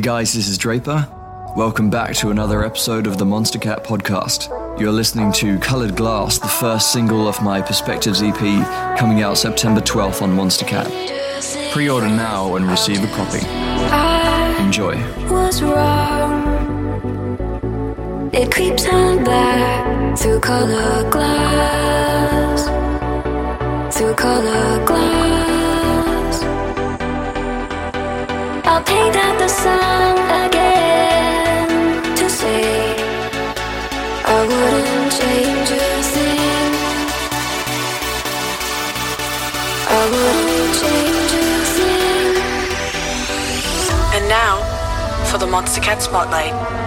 guys, this is Draper. Welcome back to another episode of the Monstercat podcast. You're listening to Colored Glass, the first single of my Perspectives EP, coming out September 12th on Monstercat. Pre order now and receive a copy. Enjoy. Was wrong. It creeps on back through colored glass. Through colored glass. I'll paint out the sun. Again to say I wouldn't change your thing I wouldn't change your thing And now for the Monstercat Spotlight.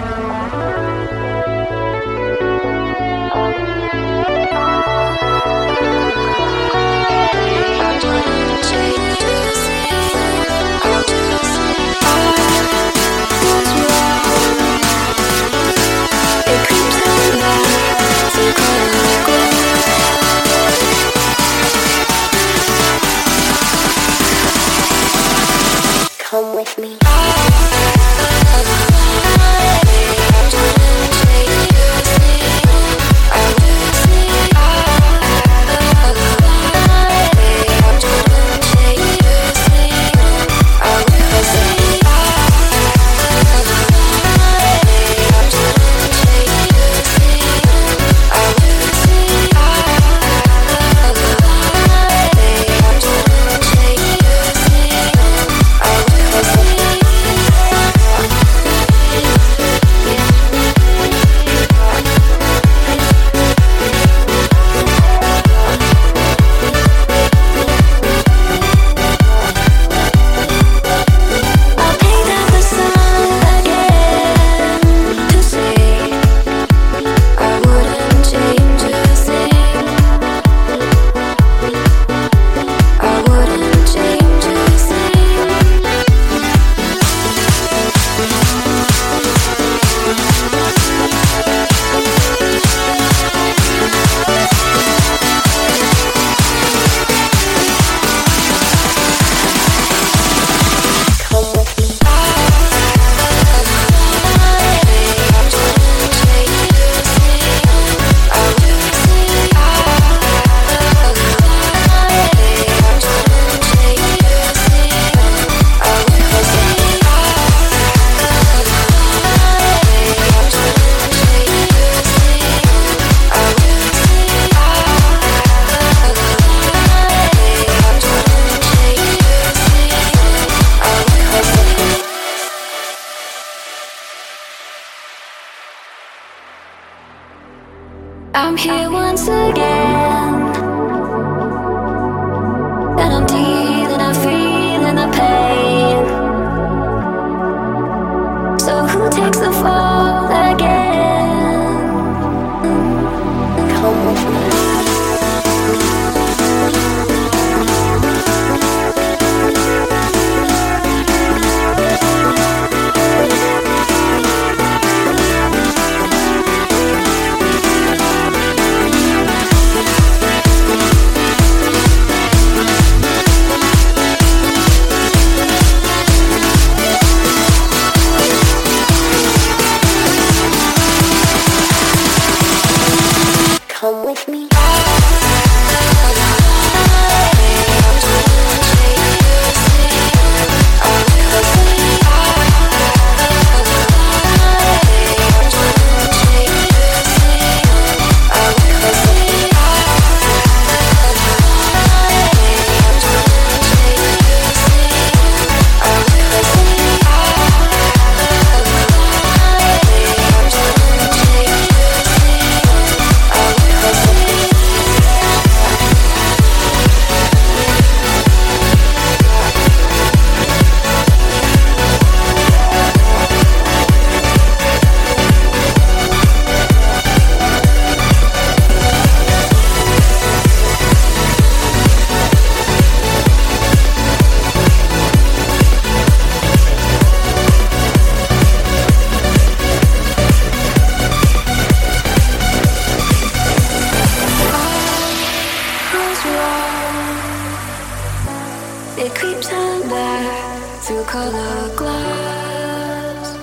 Color glass.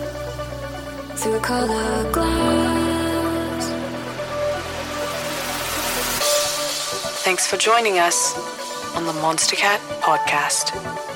Through color glass. Thanks for joining us on the Monstercat podcast.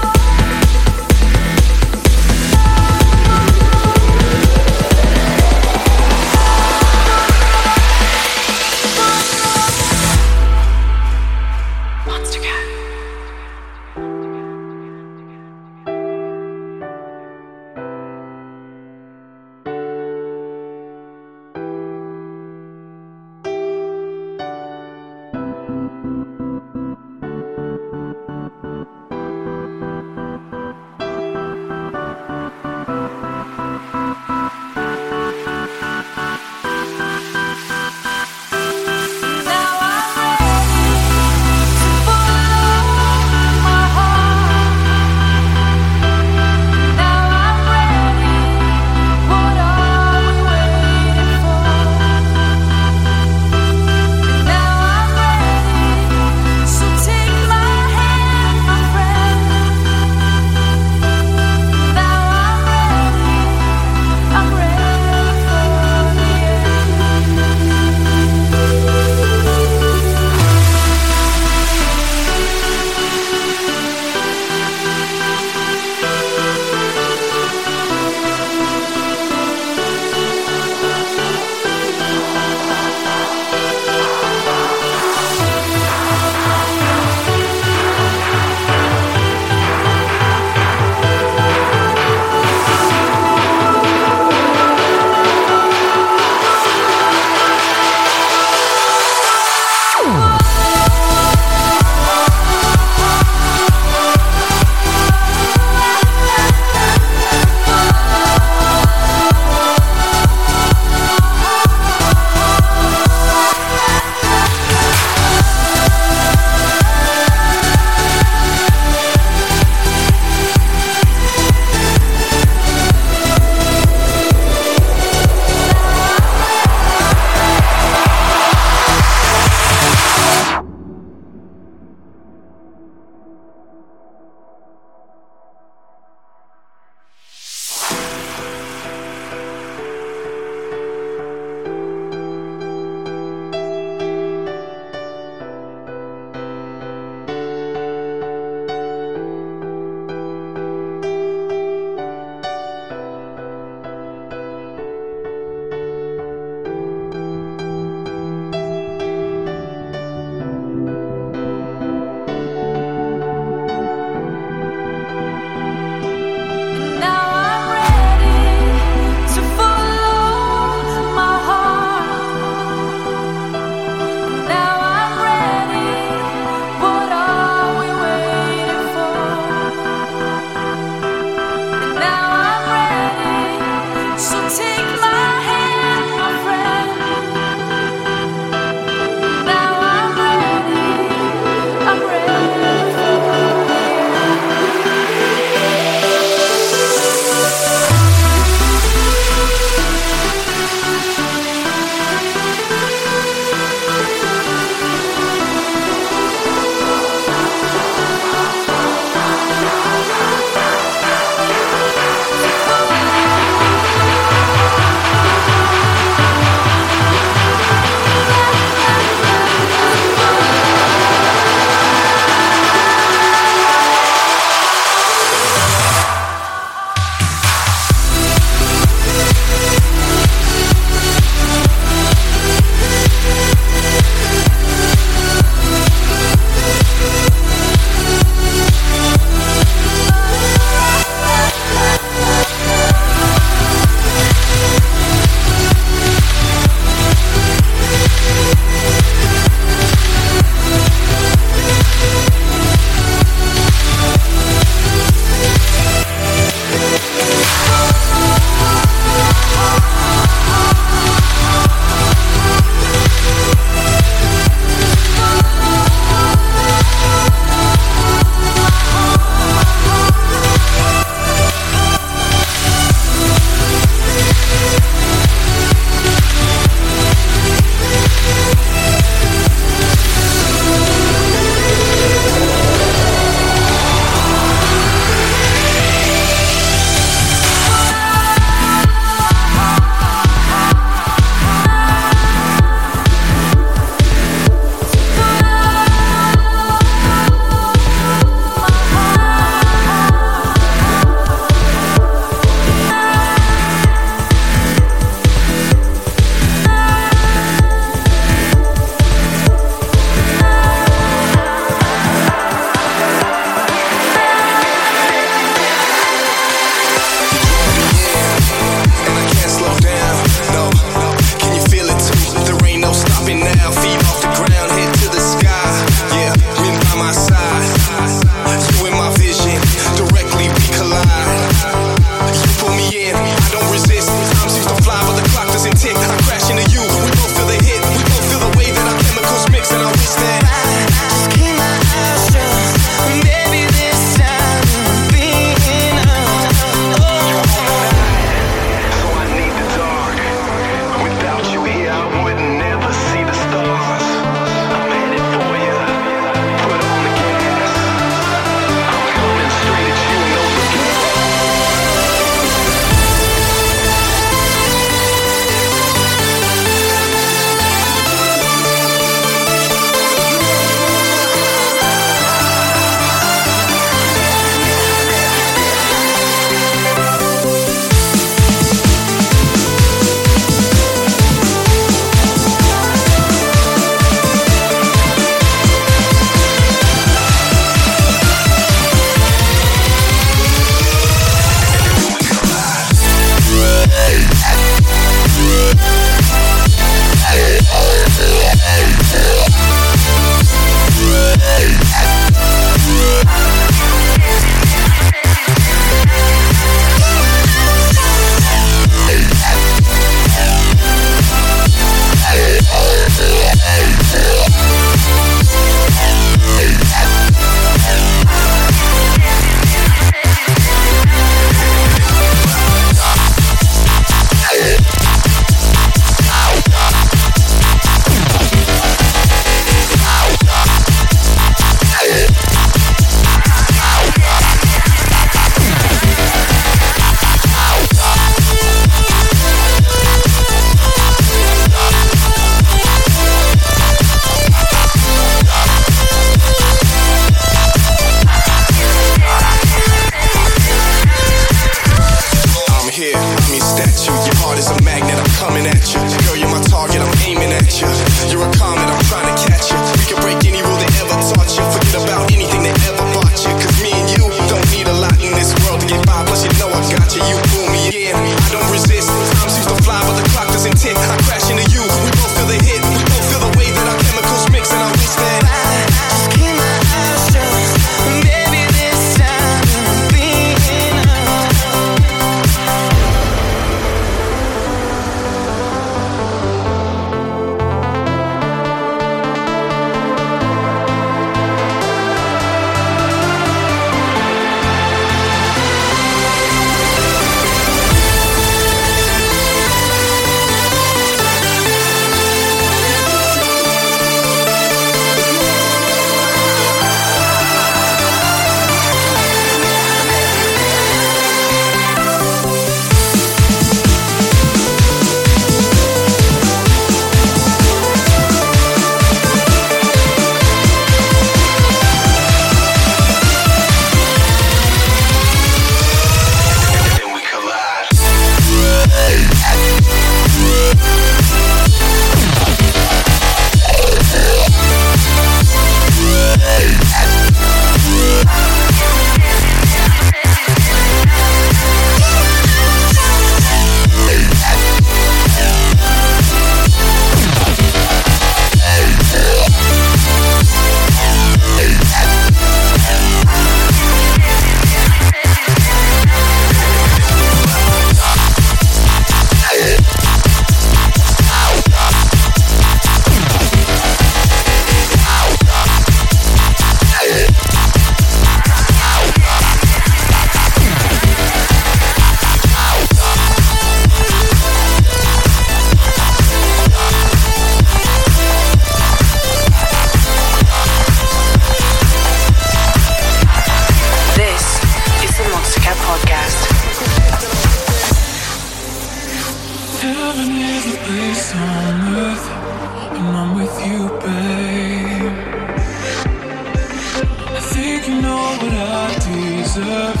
what I deserve.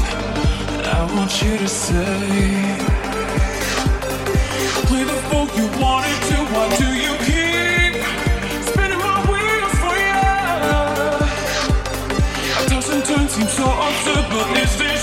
I want you to say. Play the fool you wanted to. Why do you keep spinning my wheels for you? A toss turns seem so absurd, but is this?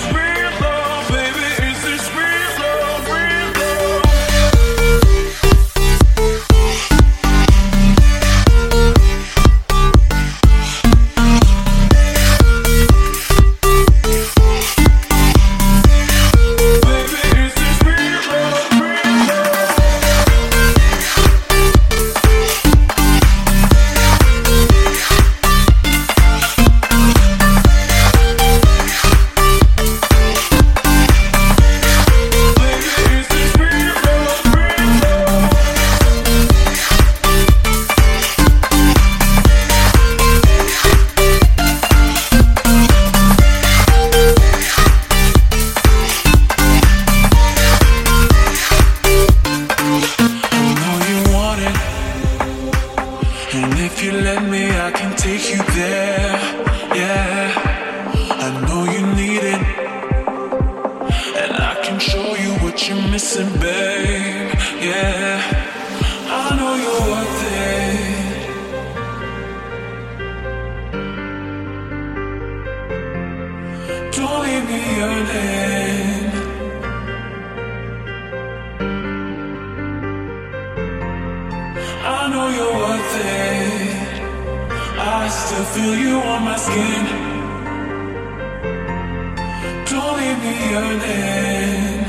morning.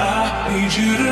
I need you to.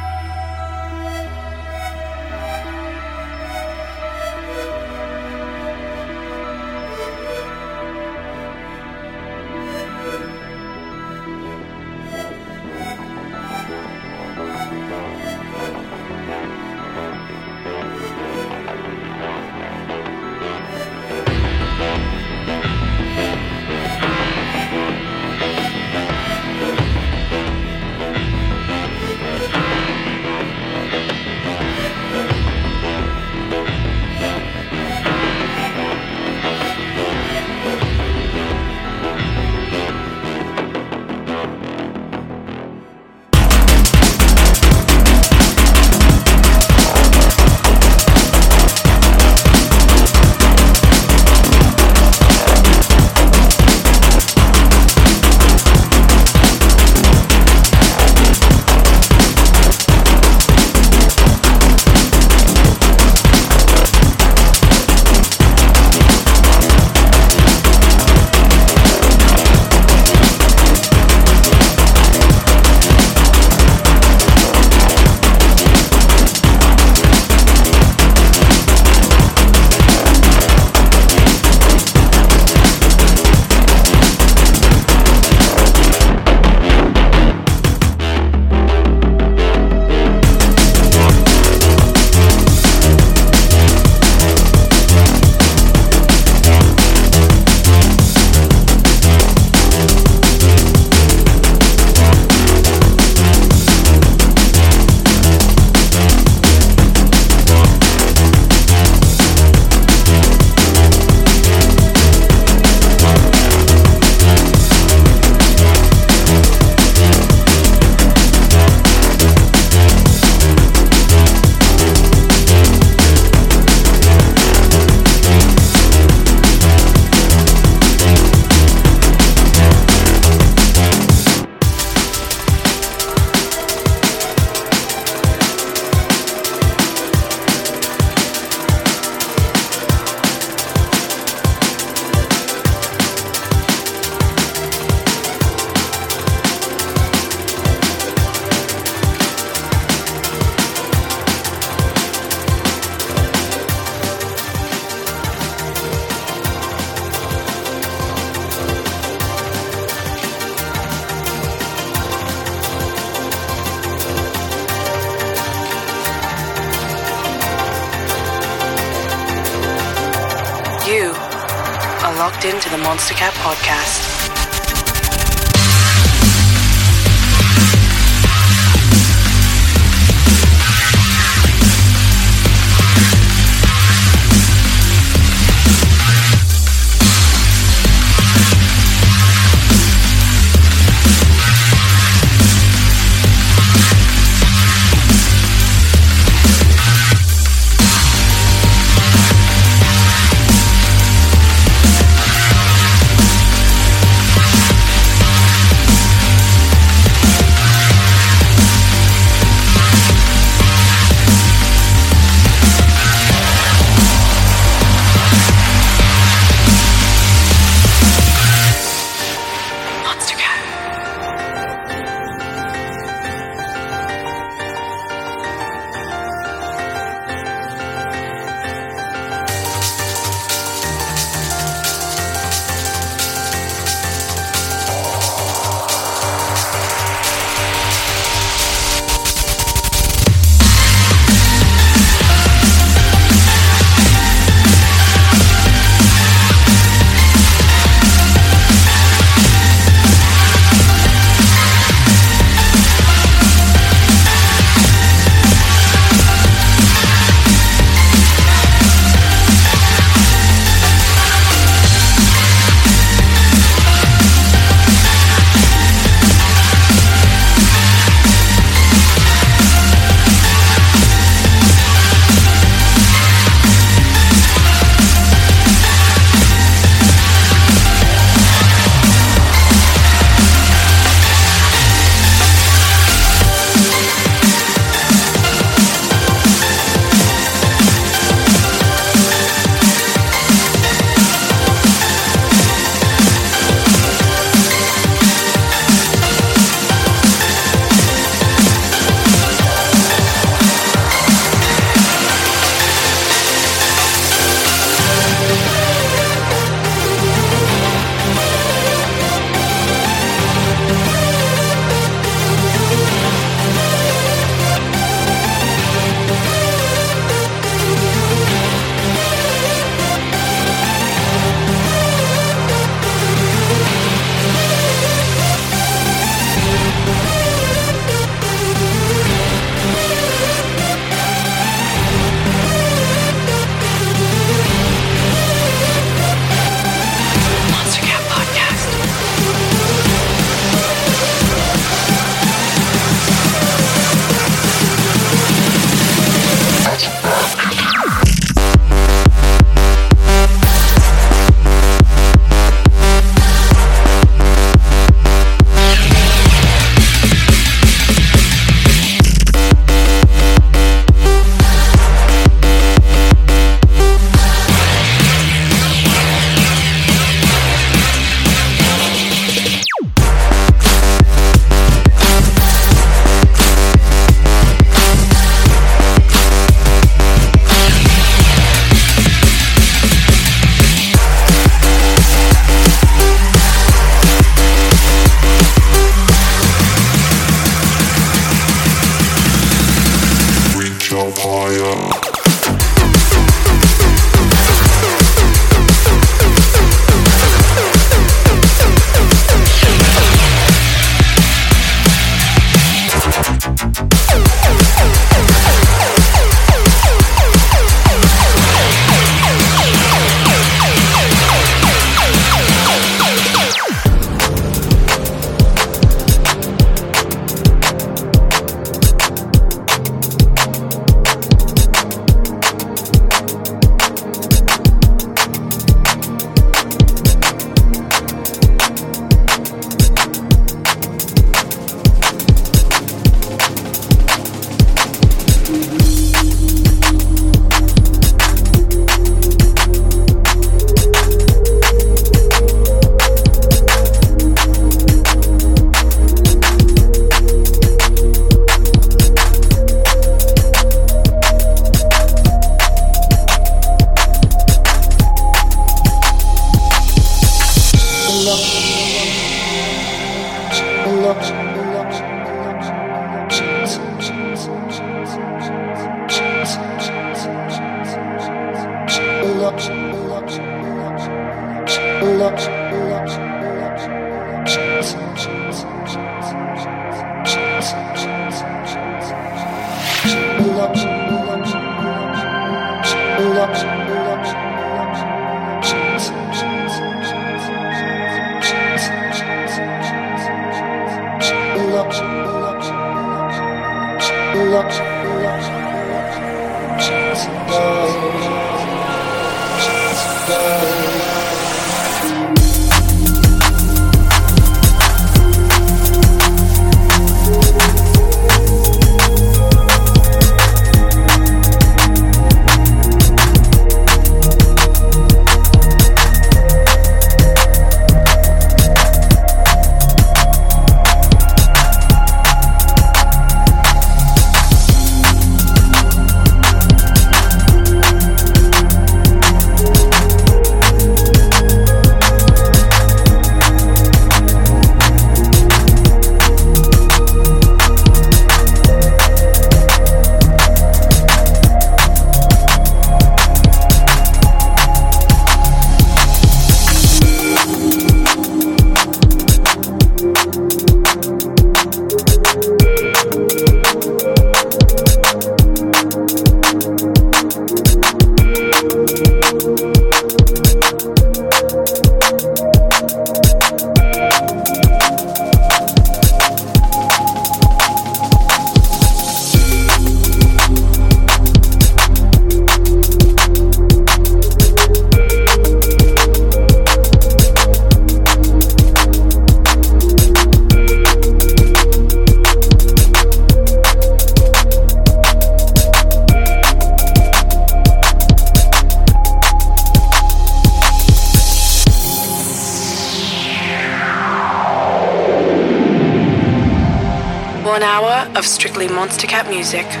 Music.